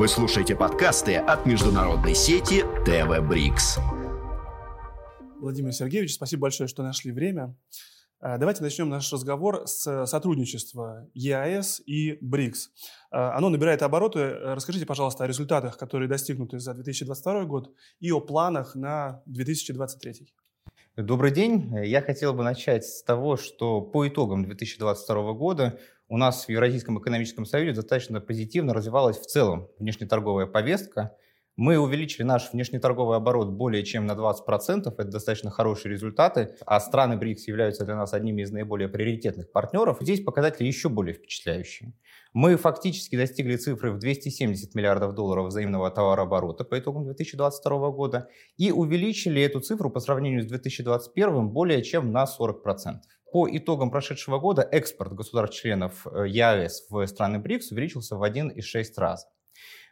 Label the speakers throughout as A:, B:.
A: Вы слушаете подкасты от международной сети ТВ Брикс.
B: Владимир Сергеевич, спасибо большое, что нашли время. Э, давайте начнем наш разговор с сотрудничества ЕАЭС и БРИКС. Э, оно набирает обороты. Расскажите, пожалуйста, о результатах, которые достигнуты за 2022 год и о планах на 2023.
C: Добрый день. Я хотел бы начать с того, что по итогам 2022 года у нас в Евразийском экономическом союзе достаточно позитивно развивалась в целом внешнеторговая повестка. Мы увеличили наш внешнеторговый оборот более чем на 20%, это достаточно хорошие результаты, а страны БРИКС являются для нас одними из наиболее приоритетных партнеров. Здесь показатели еще более впечатляющие. Мы фактически достигли цифры в 270 миллиардов долларов взаимного товарооборота по итогам 2022 года и увеличили эту цифру по сравнению с 2021 более чем на 40%. По итогам прошедшего года экспорт государств-членов э, ЕАЭС в страны БРИКС увеличился в 1,6 раза.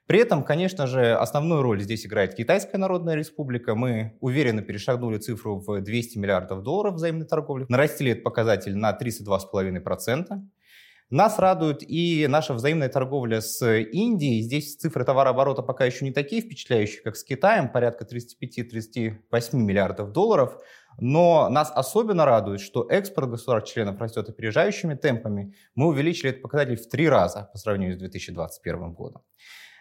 C: При этом, конечно же, основную роль здесь играет Китайская Народная Республика. Мы уверенно перешагнули цифру в 200 миллиардов долларов взаимной торговли. Нарастили этот показатель на 32,5%. Нас радует и наша взаимная торговля с Индией. Здесь цифры товарооборота пока еще не такие впечатляющие, как с Китаем, порядка 35-38 миллиардов долларов. Но нас особенно радует, что экспорт государств-членов растет опережающими темпами. Мы увеличили этот показатель в три раза по сравнению с 2021 годом.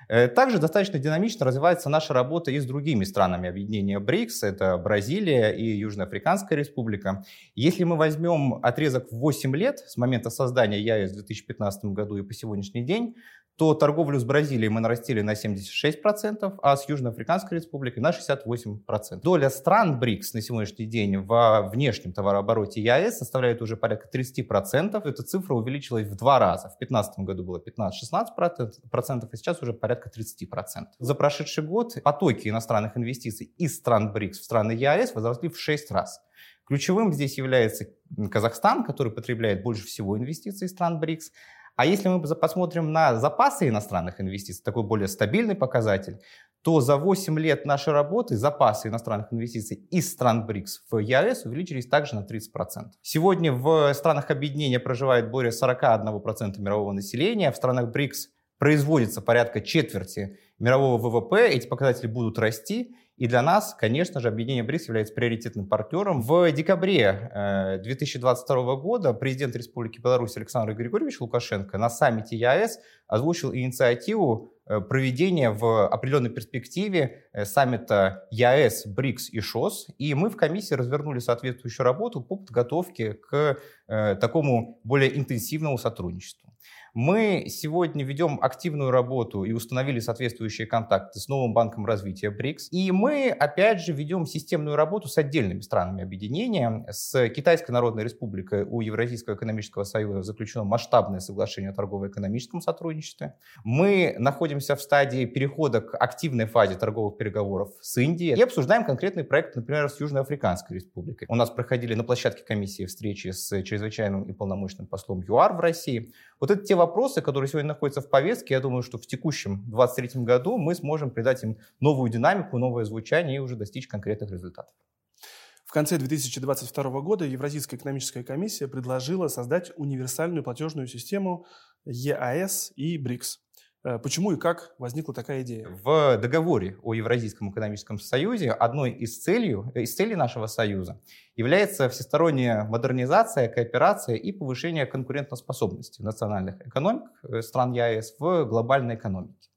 C: Э, также достаточно динамично развивается наша работа и с другими странами объединения БРИКС. Это Бразилия и Южноафриканская республика. Если мы возьмем отрезок в 8 лет с момента создания ЯЭС в 2015 году и по сегодняшний день, то торговлю с Бразилией мы нарастили на 76%, а с Южноафриканской республикой на 68%. Доля стран БРИКС на сегодняшний день в внешнем товарообороте ЕАЭС составляет уже порядка 30%. Эта цифра увеличилась в два раза. В 2015 году было 15-16%, и сейчас уже порядка 30%. За прошедший год потоки иностранных инвестиций из стран БРИКС в страны ЕАЭС возросли в 6 раз. Ключевым здесь является Казахстан, который потребляет больше всего инвестиций из стран БРИКС, а если мы посмотрим на запасы иностранных инвестиций, такой более стабильный показатель, то за 8 лет нашей работы запасы иностранных инвестиций из стран БРИКС в ЕАЭС увеличились также на 30%. Сегодня в странах объединения проживает более 41% мирового населения, в странах БРИКС производится порядка четверти мирового ВВП, эти показатели будут расти, и для нас, конечно же, объединение БРИКС является приоритетным партнером. В декабре 2022 э, года президент Республики Беларусь Александр Григорьевич Лукашенко на саммите ЕАЭС озвучил инициативу э, проведения в определенной перспективе э, саммита ЕАЭС, БРИКС и ШОС. И мы в комиссии развернули соответствующую работу по подготовке к такому более интенсивному сотрудничеству. Мы сегодня ведем активную работу и установили соответствующие контакты с новым банком развития БРИКС. И мы, опять же, ведем системную работу с отдельными странами объединения. С Китайской Народной Республикой у Евразийского экономического союза заключено масштабное соглашение о торгово-экономическом сотрудничестве. Мы находимся в стадии перехода к активной фазе торговых переговоров с Индией и обсуждаем конкретный проект, например, с Южноафриканской Республикой. У нас проходили на площадке комиссии встречи с чрезвычайным и полномочным послом ЮАР в России. Вот это те вопросы, которые сегодня находятся в повестке. Я думаю, что в текущем 2023 году мы сможем придать им новую динамику, новое звучание и уже достичь конкретных результатов.
B: В конце 2022 года Евразийская экономическая комиссия предложила создать универсальную платежную систему ЕАЭС и БРИКС. Э, почему и как возникла такая идея?
C: В договоре о Евразийском экономическом союзе одной из, целей, э, из целей нашего союза является всесторонняя модернизация, кооперация и повышение конкурентоспособности национальных экономик э, стран ЕАЭС в глобальной экономике.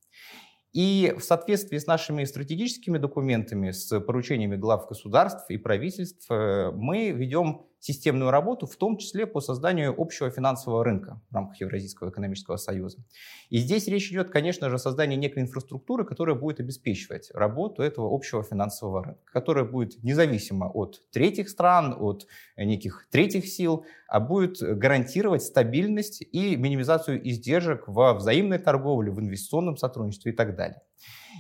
C: И в соответствии с нашими стратегическими документами, с поручениями глав государств и правительств, мы ведем системную работу, в том числе по созданию общего финансового рынка в рамках Евразийского экономического союза. И здесь речь идет, конечно же, о создании некой инфраструктуры, которая будет обеспечивать работу этого общего финансового рынка, которая будет независимо от третьих стран, от неких третьих сил, а будет гарантировать стабильность и минимизацию издержек во взаимной торговле, в инвестиционном сотрудничестве и так далее.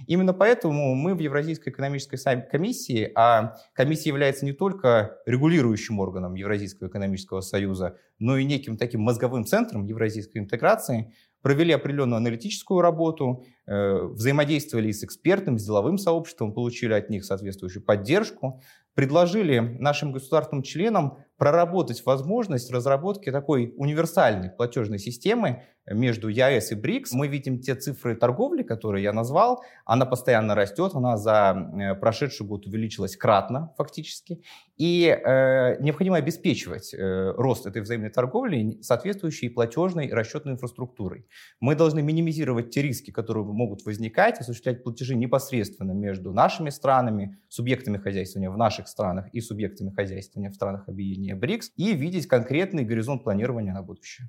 C: Именно поэтому мы в Евразийской экономической комиссии, а комиссия является не только регулирующим органом Евразийского экономического союза, но и неким таким мозговым центром евразийской интеграции, провели определенную аналитическую работу, взаимодействовали с экспертным, с деловым сообществом, получили от них соответствующую поддержку, предложили нашим государственным членам проработать возможность разработки такой универсальной платежной системы между ЯЭС и БРИКС. Мы видим те цифры торговли, которые я назвал. Она постоянно растет, она за э, прошедший год увеличилась кратно фактически. И э, необходимо обеспечивать э, рост этой взаимной торговли соответствующей платежной расчетной инфраструктурой. Мы должны минимизировать те риски, которые могут возникать, осуществлять платежи непосредственно между нашими странами, субъектами хозяйствования в наших странах и субъектами хозяйствования в странах объединения БРИКС и видеть конкретный горизонт планирования на будущее.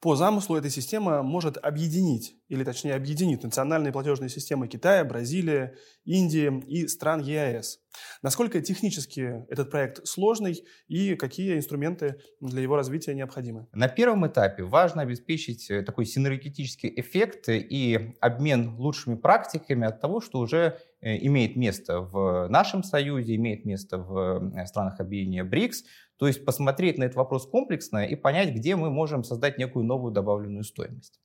B: По замыслу эта система может объединить, или точнее объединить национальные платежные системы Китая, Бразилии, Индии и стран ЕАЭС. Насколько технически этот проект сложный и какие инструменты для его развития необходимы?
C: На первом этапе важно обеспечить э, такой синергетический эффект и обмен лучшими практиками от того, что уже э, имеет место в нашем союзе, имеет место в э, странах объединения БРИКС, то есть посмотреть на этот вопрос комплексно и понять, где мы можем создать некую новую добавленную стоимость.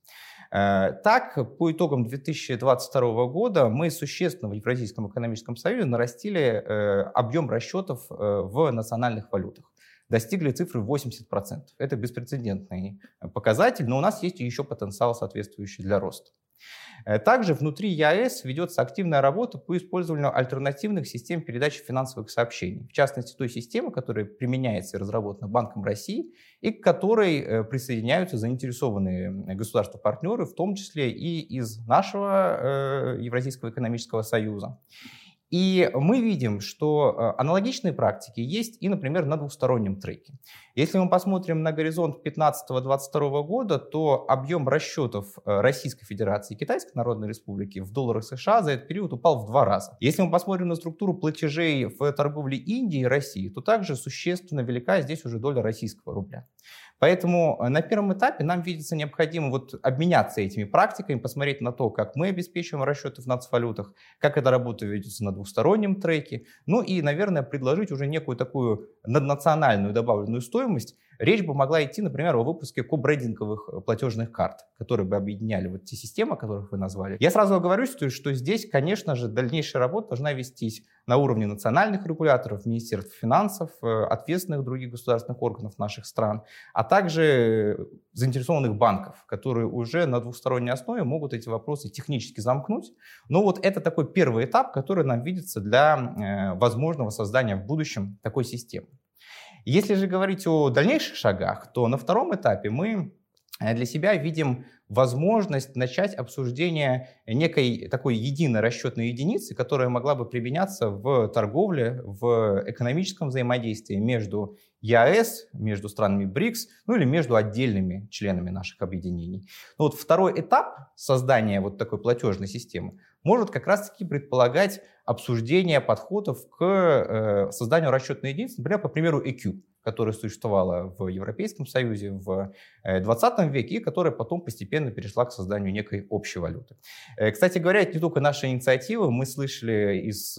C: Э, так, по итогам 2022 года мы существенно в Евразийском экономическом союзе нарастили э, объем расчетов э, в национальных валютах достигли цифры 80%. Это беспрецедентный показатель, но у нас есть еще потенциал соответствующий для роста. Э, также внутри ЯЭС ведется активная работа по использованию альтернативных систем передачи финансовых сообщений. В частности, той системы, которая применяется и разработана Банком России, и к которой э, присоединяются заинтересованные государства-партнеры, в том числе и из нашего э, Евразийского экономического союза. И мы видим, что э, аналогичные практики есть и, например, на двустороннем треке. Если мы посмотрим на горизонт 2015-2022 года, то объем расчетов э, Российской Федерации и Китайской Народной Республики в долларах США за этот период упал в два раза. Если мы посмотрим на структуру платежей в торговле Индии и России, то также существенно велика здесь уже доля российского рубля. Поэтому э, на первом этапе нам видится необходимо вот обменяться этими практиками, посмотреть на то, как мы обеспечиваем расчеты в нацвалютах, как эта работа ведется на двустороннем треке, ну и, наверное, предложить уже некую такую наднациональную добавленную стоимость, Речь бы могла идти, например, о выпуске кобрендинговых э, платежных карт, которые бы объединяли вот те системы, о которых вы назвали. Я сразу оговорюсь, что здесь, конечно же, дальнейшая работа должна вестись на уровне национальных регуляторов, Министерств финансов, э, ответственных других государственных органов наших стран, а также заинтересованных банков, которые уже на двухсторонней основе могут эти вопросы технически замкнуть. Но вот это такой первый этап, который нам видится для э, возможного создания в будущем такой системы. Если же говорить о дальнейших шагах, то на втором этапе мы э, для себя видим возможность начать обсуждение некой такой единой расчетной единицы, которая могла бы применяться в торговле, в экономическом взаимодействии между ЕАЭС, между странами БРИКС, ну или между отдельными членами наших объединений. Но вот второй этап создания вот такой платежной системы может как раз-таки предполагать обсуждение подходов к э, созданию расчетной единицы, например, по примеру EQ, которая существовала в Европейском Союзе в 20 э, веке и которая потом постепенно перешла к созданию некой общей валюты. Э, кстати говоря, это не только наша инициатива. Мы слышали из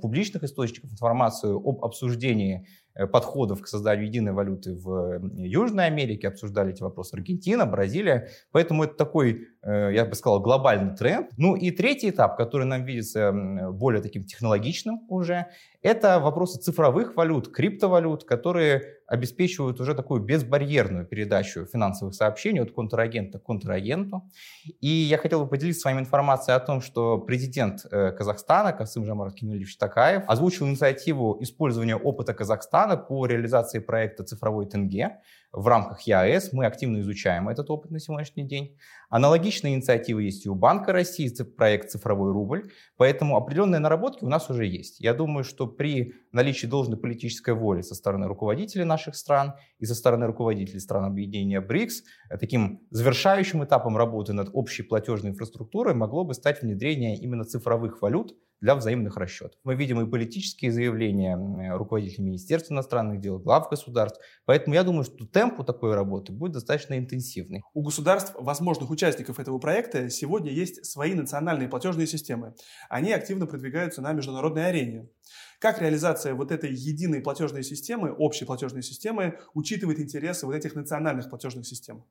C: публичных источников информацию об обсуждении подходов к созданию единой валюты в Южной Америке, обсуждали эти вопросы Аргентина, Бразилия. Поэтому это такой, э, я бы сказал, глобальный тренд. Ну и третий этап, который нам видится более таким технологичным уже, это вопросы цифровых валют, криптовалют, которые обеспечивают уже такую безбарьерную передачу финансовых сообщений от контрагента к контрагенту. И я хотел бы поделиться с вами информацией о том, что президент э, Казахстана Касым Жамарат Кемельевич Такаев озвучил инициативу использования опыта Казахстана по реализации проекта «Цифровой тенге», в рамках ЕАЭС. Мы активно изучаем этот опыт на сегодняшний день. Аналогичные инициативы есть и у Банка России, проект «Цифровой рубль». Поэтому определенные наработки у нас уже есть. Я думаю, что при наличии должной политической воли со стороны руководителей наших стран и со стороны руководителей стран объединения БРИКС, таким завершающим этапом работы над общей платежной инфраструктурой могло бы стать внедрение именно цифровых валют для взаимных расчетов. Мы видим и политические заявления руководителей Министерства иностранных дел, глав государств. Поэтому я думаю, что темп у такой работы будет достаточно интенсивный.
B: У государств, возможных участников этого проекта, сегодня есть свои национальные платежные системы. Они активно продвигаются на международной арене. Как реализация вот этой единой платежной системы, общей платежной системы, учитывает интересы вот этих национальных платежных систем?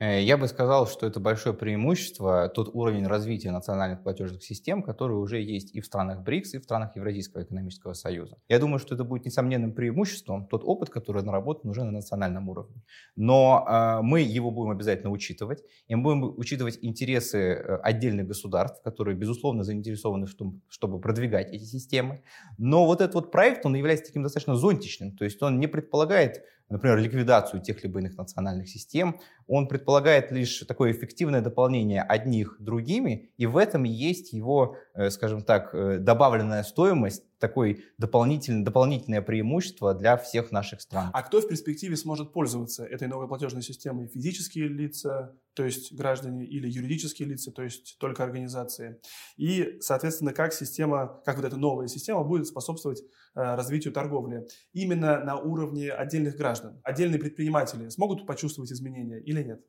C: Э, я бы сказал, что это большое преимущество, тот уровень развития национальных платежных систем, который уже есть и в странах БРИКС, и в странах Евразийского экономического союза. Я думаю, что это будет несомненным преимуществом, тот опыт, который наработан уже на национальном уровне. Но э, мы его будем обязательно учитывать, и мы будем учитывать интересы э, отдельных государств, которые, безусловно, заинтересованы в том, чтобы продвигать эти системы. Но вот этот вот проект, он является таким достаточно зонтичным, то есть он не предполагает например, ликвидацию тех либо иных национальных систем. Он предполагает лишь такое эффективное дополнение одних другими, и в этом есть его, скажем так, э, добавленная стоимость такое дополнительное, дополнительное преимущество для всех наших стран.
B: А кто в перспективе сможет пользоваться этой новой платежной системой? Физические лица, то есть граждане, или юридические лица, то есть только организации? И, соответственно, как система, как вот эта новая система будет способствовать э, развитию торговли? Именно на уровне отдельных граждан. Отдельные предприниматели смогут почувствовать изменения или нет?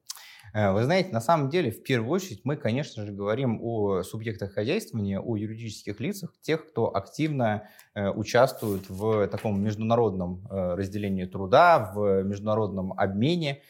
C: Э, вы знаете, на самом деле, в первую очередь, мы, конечно же, говорим о субъектах хозяйствования, о юридических лицах, тех, кто активно э, участвует в таком международном э, разделении труда, в международном обмене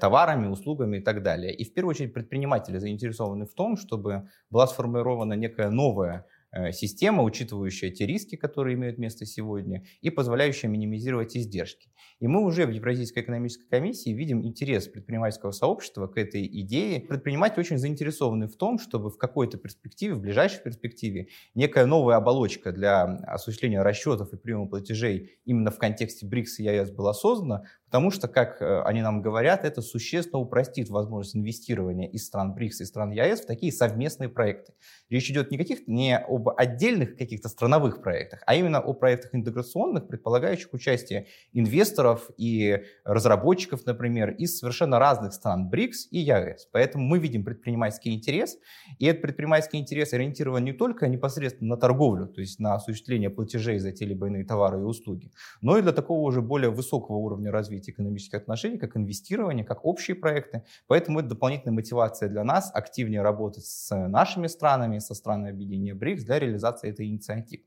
C: товарами, услугами и так далее. И в первую очередь предприниматели заинтересованы в том, чтобы была сформирована некая новая система, учитывающая те риски, которые имеют место сегодня, и позволяющая минимизировать издержки. И мы уже в Евразийской экономической комиссии видим интерес предпринимательского сообщества к этой идее. Предприниматели очень заинтересованы в том, чтобы в какой-то перспективе, в ближайшей перспективе, некая новая оболочка для осуществления расчетов и приема платежей именно в контексте БРИКС и ЕС была создана, Потому что, как э, они нам говорят, это существенно упростит возможность инвестирования из стран БРИКС и стран ЕАЭС в такие совместные проекты. Речь идет не, каких, не об отдельных каких-то страновых проектах, а именно о проектах интеграционных, предполагающих участие инвесторов и разработчиков, например, из совершенно разных стран БРИКС и ЕАЭС. Поэтому мы видим предпринимательский интерес, и этот предпринимательский интерес ориентирован не только непосредственно на торговлю, то есть на осуществление платежей за те либо иные товары и услуги, но и для такого уже более высокого уровня развития развития экономических отношений, как инвестирование, как общие проекты. Поэтому это дополнительная мотивация для нас активнее работать с нашими странами, со странами объединения БРИКС для реализации этой инициативы.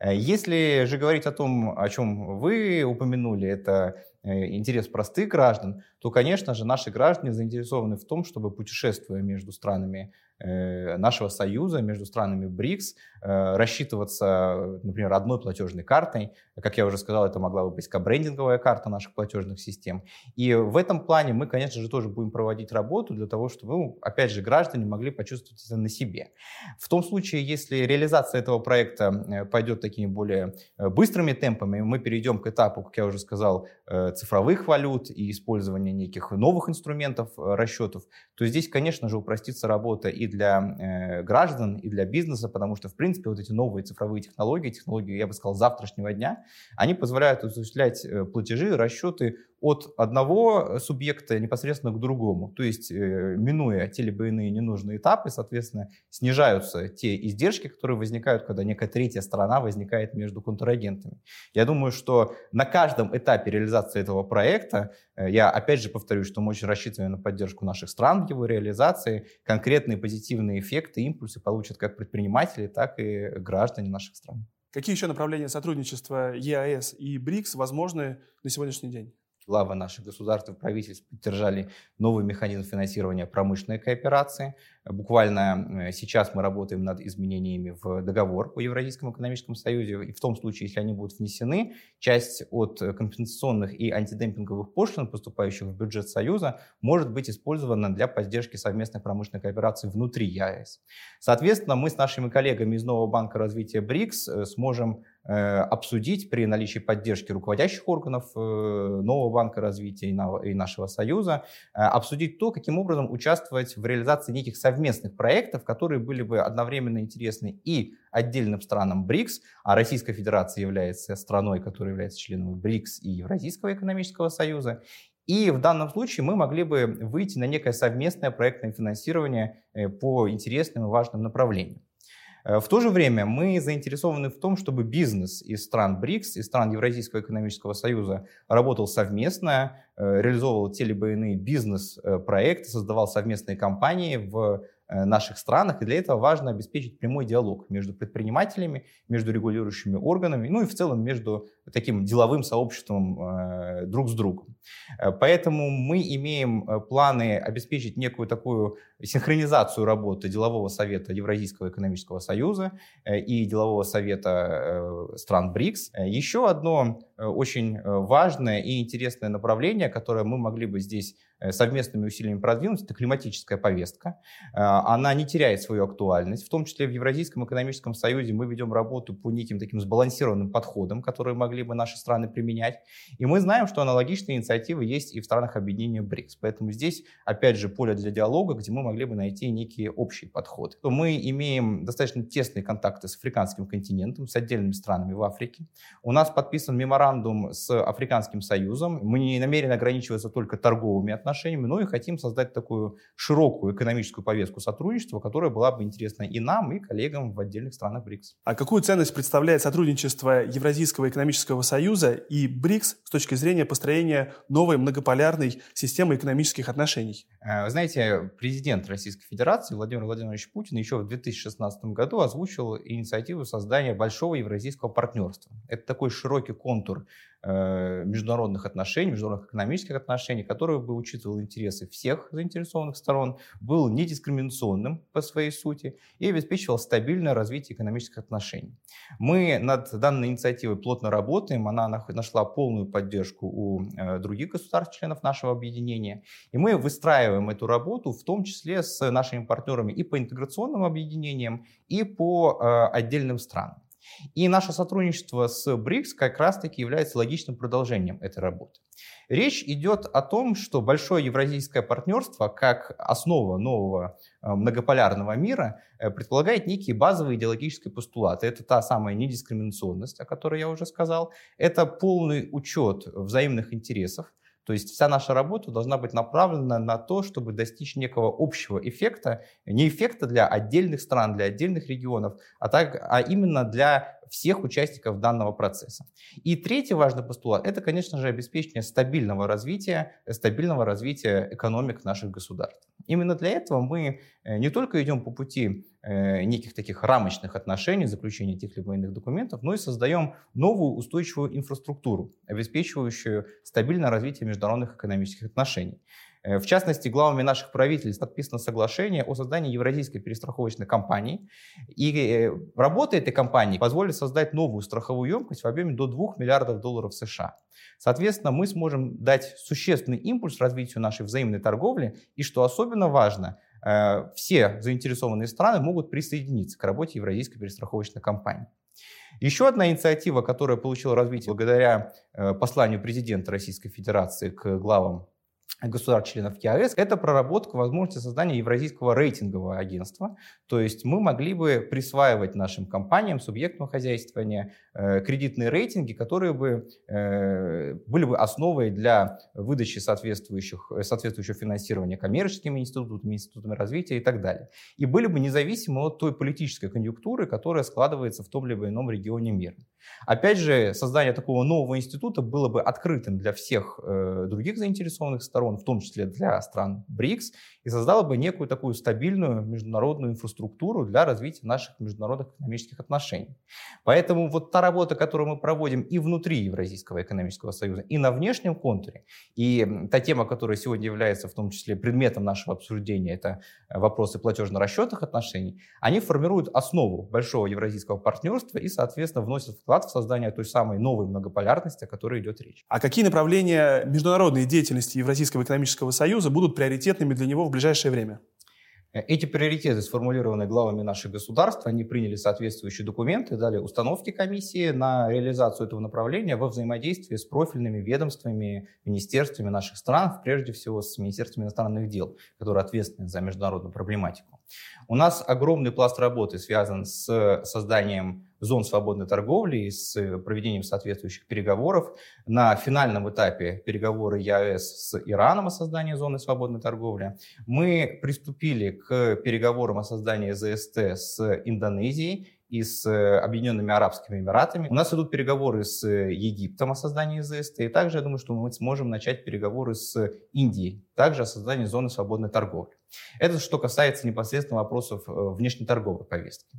C: Э, если же говорить о том, о чем вы упомянули, это интерес простых граждан, то, конечно же, наши граждане заинтересованы в том, чтобы путешествуя между странами Э, нашего союза между странами БРИКС э, рассчитываться, например, одной платежной картой. Как я уже сказал, это могла бы быть кабрендинговая карта наших платежных систем. И в этом плане мы, конечно же, тоже будем проводить работу для того, чтобы, ну, опять же, граждане могли почувствовать это на себе. В том случае, если реализация этого проекта э, пойдет такими более быстрыми темпами, мы перейдем к этапу, как я уже сказал, цифровых валют и использования неких новых инструментов расчетов, то здесь, конечно же, упростится работа и для э, граждан, и для бизнеса, потому что, в принципе, вот эти новые цифровые технологии, технологии, я бы сказал, завтрашнего дня, они позволяют осуществлять э, платежи, расчеты от одного субъекта непосредственно к другому. То есть, э, минуя те либо иные ненужные этапы, соответственно, снижаются те издержки, которые возникают, когда некая третья сторона возникает между контрагентами. Я думаю, что на каждом этапе реализации этого проекта, э, я опять же повторюсь, что мы очень рассчитываем на поддержку наших стран в его реализации, конкретные позитивные эффекты, импульсы получат как предприниматели, так и граждане наших стран.
B: Какие еще направления сотрудничества ЕАЭС и БРИКС возможны на сегодняшний день?
C: Главы наших государств и правительств поддержали новый механизм финансирования промышленной кооперации. Буквально э, сейчас мы работаем над изменениями в договор о Евразийском экономическом союзе. И в том случае, если они будут внесены, часть от компенсационных и антидемпинговых пошлин, поступающих в бюджет Союза, может быть использована для поддержки совместной промышленной кооперации внутри ЕАЭС. Соответственно, мы с нашими коллегами из Нового банка развития БРИКС э, сможем обсудить при наличии поддержки руководящих органов э, нового банка развития и нашего союза, э, обсудить то, каким образом участвовать в реализации неких совместных проектов, которые были бы одновременно интересны и отдельным странам БРИКС, а Российская Федерация является страной, которая является членом БРИКС и Евразийского экономического союза, и в данном случае мы могли бы выйти на некое совместное проектное финансирование по интересным и важным направлениям. Э, в то же время мы заинтересованы в том, чтобы бизнес из стран БРИКС, из стран Евразийского экономического союза работал совместно, э, реализовывал те либо иные бизнес-проекты, создавал совместные компании в э, наших странах, и для этого важно обеспечить прямой диалог между предпринимателями, между регулирующими органами, ну и в целом между таким деловым сообществом э, друг с другом. Э, поэтому мы имеем э, планы обеспечить некую такую синхронизацию работы делового совета Евразийского экономического союза э, и делового совета э, стран БРИКС. Э, еще одно очень важное и интересное направление, которое мы могли бы здесь Э, совместными усилиями продвинуть, это климатическая повестка. Э, она не теряет свою актуальность. В том числе в Евразийском экономическом союзе мы ведем работу по неким таким сбалансированным подходам, которые могли бы наши страны применять. И мы знаем, что аналогичные инициативы есть и в странах объединения БРИКС. Поэтому здесь, опять же, поле для диалога, где мы могли бы найти некие общие подходы. Мы имеем достаточно тесные контакты с африканским континентом, с отдельными странами в Африке. У нас подписан меморандум с Африканским союзом. Мы не намерены ограничиваться только торговыми отношениями, отношениями, но и хотим создать такую широкую экономическую повестку сотрудничества, которая была бы интересна и нам, и коллегам в отдельных странах БРИКС.
B: А какую ценность представляет сотрудничество Евразийского экономического союза и БРИКС с точки зрения построения новой многополярной системы экономических отношений?
C: Э, вы знаете, президент Российской Федерации Владимир Владимирович Путин еще в 2016 году озвучил инициативу создания большого евразийского партнерства. Это такой широкий контур Э, международных отношений, международных экономических отношений, который бы учитывал интересы всех заинтересованных сторон, был недискриминационным по своей сути и обеспечивал стабильное развитие экономических отношений. Мы над данной инициативой плотно работаем, она нашла полную поддержку у э, других государств-членов нашего объединения, и мы выстраиваем эту работу в том числе с нашими партнерами и по интеграционным объединениям, и по э, отдельным странам. И наше сотрудничество с БРИКС как раз-таки является логичным продолжением этой работы. Речь идет о том, что большое евразийское партнерство, как основа нового э, многополярного мира, э, предполагает некие базовые идеологические постулаты. Это та самая недискриминационность, о которой я уже сказал. Это полный учет взаимных интересов, то есть вся наша работа должна быть направлена на то, чтобы достичь некого общего эффекта, не эффекта для отдельных стран, для отдельных регионов, а, так, а именно для всех участников данного процесса. И третий важный постулат – это, конечно же, обеспечение стабильного развития, стабильного развития экономик наших государств. Именно для этого мы э, не только идем по пути э, неких таких рамочных отношений, заключения тех либо иных документов, но и создаем новую устойчивую инфраструктуру, обеспечивающую стабильное развитие международных экономических отношений. Э, в частности, главами наших правительств подписано соглашение о создании Евразийской перестраховочной компании. И работа этой компании позволит создать новую страховую емкость в объеме до 2 миллиардов долларов США. Соответственно, мы сможем дать существенный импульс развитию нашей взаимной торговли. И что особенно важно, э, все заинтересованные страны могут присоединиться к работе Евразийской перестраховочной компании. Еще одна инициатива, которая получила развитие благодаря э, посланию президента Российской Федерации к главам государств-членов ЕАЭС, это проработка возможности создания евразийского рейтингового агентства. То есть мы могли бы присваивать нашим компаниям, субъектам хозяйствования э, кредитные рейтинги, которые бы э, были бы основой для выдачи соответствующих, соответствующего финансирования коммерческими институтами, институтами развития и так далее. И были бы независимы от той политической конъюнктуры, которая складывается в том либо ином регионе мира. Опять же, создание такого нового института было бы открытым для всех э, других заинтересованных сторон, в том числе для стран БРИКС, и создала бы некую такую стабильную международную инфраструктуру для развития наших международных экономических отношений. Поэтому вот та работа, которую мы проводим и внутри Евразийского экономического союза, и на внешнем контуре, и та тема, которая сегодня является в том числе предметом нашего обсуждения, это вопросы платежно-расчетных отношений, они формируют основу большого евразийского партнерства и, соответственно, вносят вклад в создание той самой новой многополярности, о которой идет речь.
B: А какие направления международной деятельности Евразийского экономического союза будут приоритетными для него в ближайшее время?
C: Э, эти приоритеты сформулированы главами наших государств, они приняли соответствующие документы, дали установки комиссии на реализацию этого направления во взаимодействии с профильными ведомствами, министерствами наших стран, прежде всего с Министерством иностранных дел, которые ответственны за международную проблематику. У нас огромный пласт работы связан с созданием зон свободной торговли и с проведением соответствующих переговоров. На финальном этапе переговоры ЕАЭС с Ираном о создании зоны свободной торговли. Мы приступили к переговорам о создании ЗСТ с Индонезией и с Объединенными Арабскими Эмиратами. У нас идут переговоры с Египтом о создании ЗСТ. И также я думаю, что мы сможем начать переговоры с Индией, также о создании зоны свободной торговли. Это что касается непосредственно вопросов э, внешнеторговой повестки.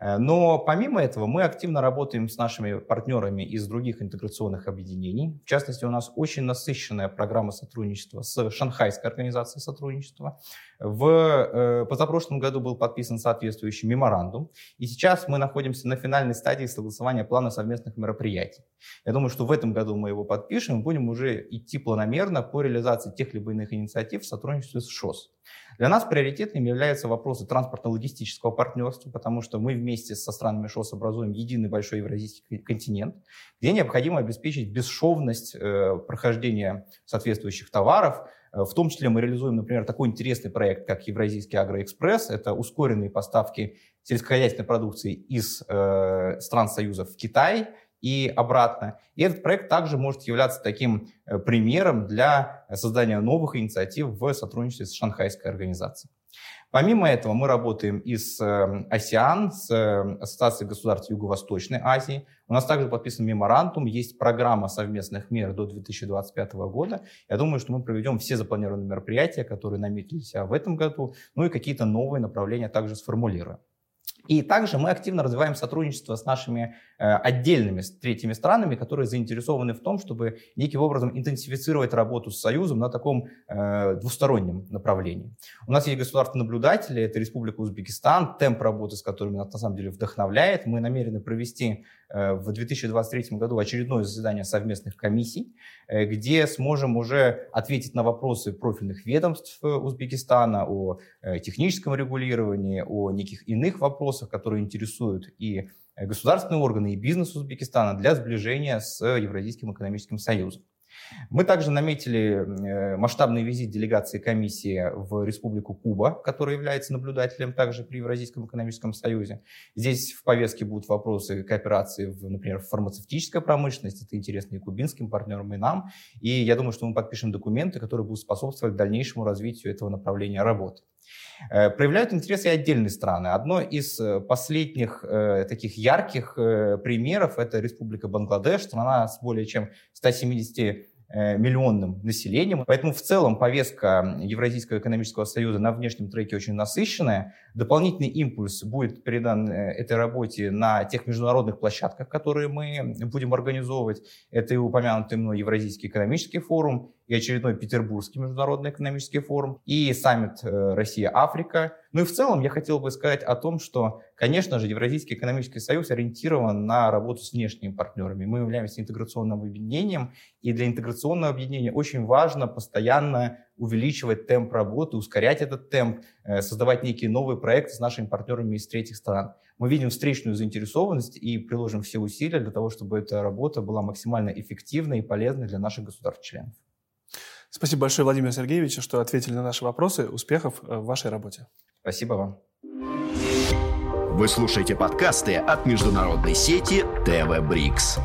C: Э, но помимо этого мы активно работаем с нашими партнерами из других интеграционных объединений. В частности, у нас очень насыщенная программа сотрудничества с Шанхайской организацией сотрудничества. В э, позапрошлом году был подписан соответствующий меморандум, и сейчас мы находимся на финальной стадии согласования плана совместных мероприятий. Я думаю, что в этом году мы его подпишем и будем уже идти планомерно по реализации тех либо иных инициатив в сотрудничестве с ШОС. Для нас приоритетными являются вопросы транспортно-логистического партнерства, потому что мы вместе со странами ШОС образуем единый большой евразийский континент, где необходимо обеспечить бесшовность э, прохождения соответствующих товаров. Э, в том числе мы реализуем, например, такой интересный проект, как Евразийский агроэкспресс. Это ускоренные поставки сельскохозяйственной продукции из э, стран Союза в Китай и обратно. И этот проект также может являться таким э, примером для создания новых инициатив в сотрудничестве с Шанхайской организацией. Помимо этого мы работаем и с э, АСИАН, с э, Ассоциацией государств Юго-Восточной Азии. У нас также подписан меморандум, есть программа совместных мер до 2025 года. Я думаю, что мы проведем все запланированные мероприятия, которые наметились в этом году, ну и какие-то новые направления также сформулируем. И также мы активно развиваем сотрудничество с нашими э, отдельными третьими странами, которые заинтересованы в том, чтобы неким образом интенсифицировать работу с Союзом на таком э, двустороннем направлении. У нас есть государственные наблюдатели, это Республика Узбекистан, темп работы с которыми нас на самом деле вдохновляет. Мы намерены провести э, в 2023 году очередное заседание совместных комиссий, э, где сможем уже ответить на вопросы профильных ведомств э, Узбекистана о э, техническом регулировании, о неких иных вопросах, вопросах, которые интересуют и э, государственные органы, и бизнес Узбекистана для сближения с Евразийским экономическим союзом. Мы также наметили э, масштабный визит делегации комиссии в Республику Куба, которая является наблюдателем также при Евразийском экономическом союзе. Здесь в повестке будут вопросы кооперации, в, например, в фармацевтической промышленности. Это интересно и кубинским партнерам, и нам. И я думаю, что мы подпишем документы, которые будут способствовать дальнейшему развитию этого направления работы. Э, проявляют интерес и отдельные страны. Одно из э, последних э, таких ярких примеров – это Республика Бангладеш, страна с более чем 170 Э, миллионным населением. Поэтому в целом повестка Евразийского экономического союза на внешнем треке очень насыщенная. Дополнительный импульс будет передан этой работе на тех международных площадках, которые мы будем организовывать. Это и упомянутый мной Евразийский экономический форум, и очередной Петербургский международный экономический форум, и саммит э, Россия-Африка. Ну и в целом я хотел бы сказать о том, что, конечно же, Евразийский экономический союз ориентирован на работу с внешними партнерами. Мы являемся интеграционным объединением, и для интеграционного объединения очень важно постоянно увеличивать темп работы, ускорять этот темп, э, создавать некие новые проекты с нашими партнерами из третьих стран. Мы видим встречную заинтересованность и приложим все усилия для того, чтобы эта работа была максимально эффективной и полезной для наших государств-членов.
B: Спасибо большое, Владимир Сергеевич, что ответили на наши вопросы. Успехов э, в вашей работе.
C: Спасибо вам.
A: Вы слушаете подкасты от международной сети ТВ Брикс.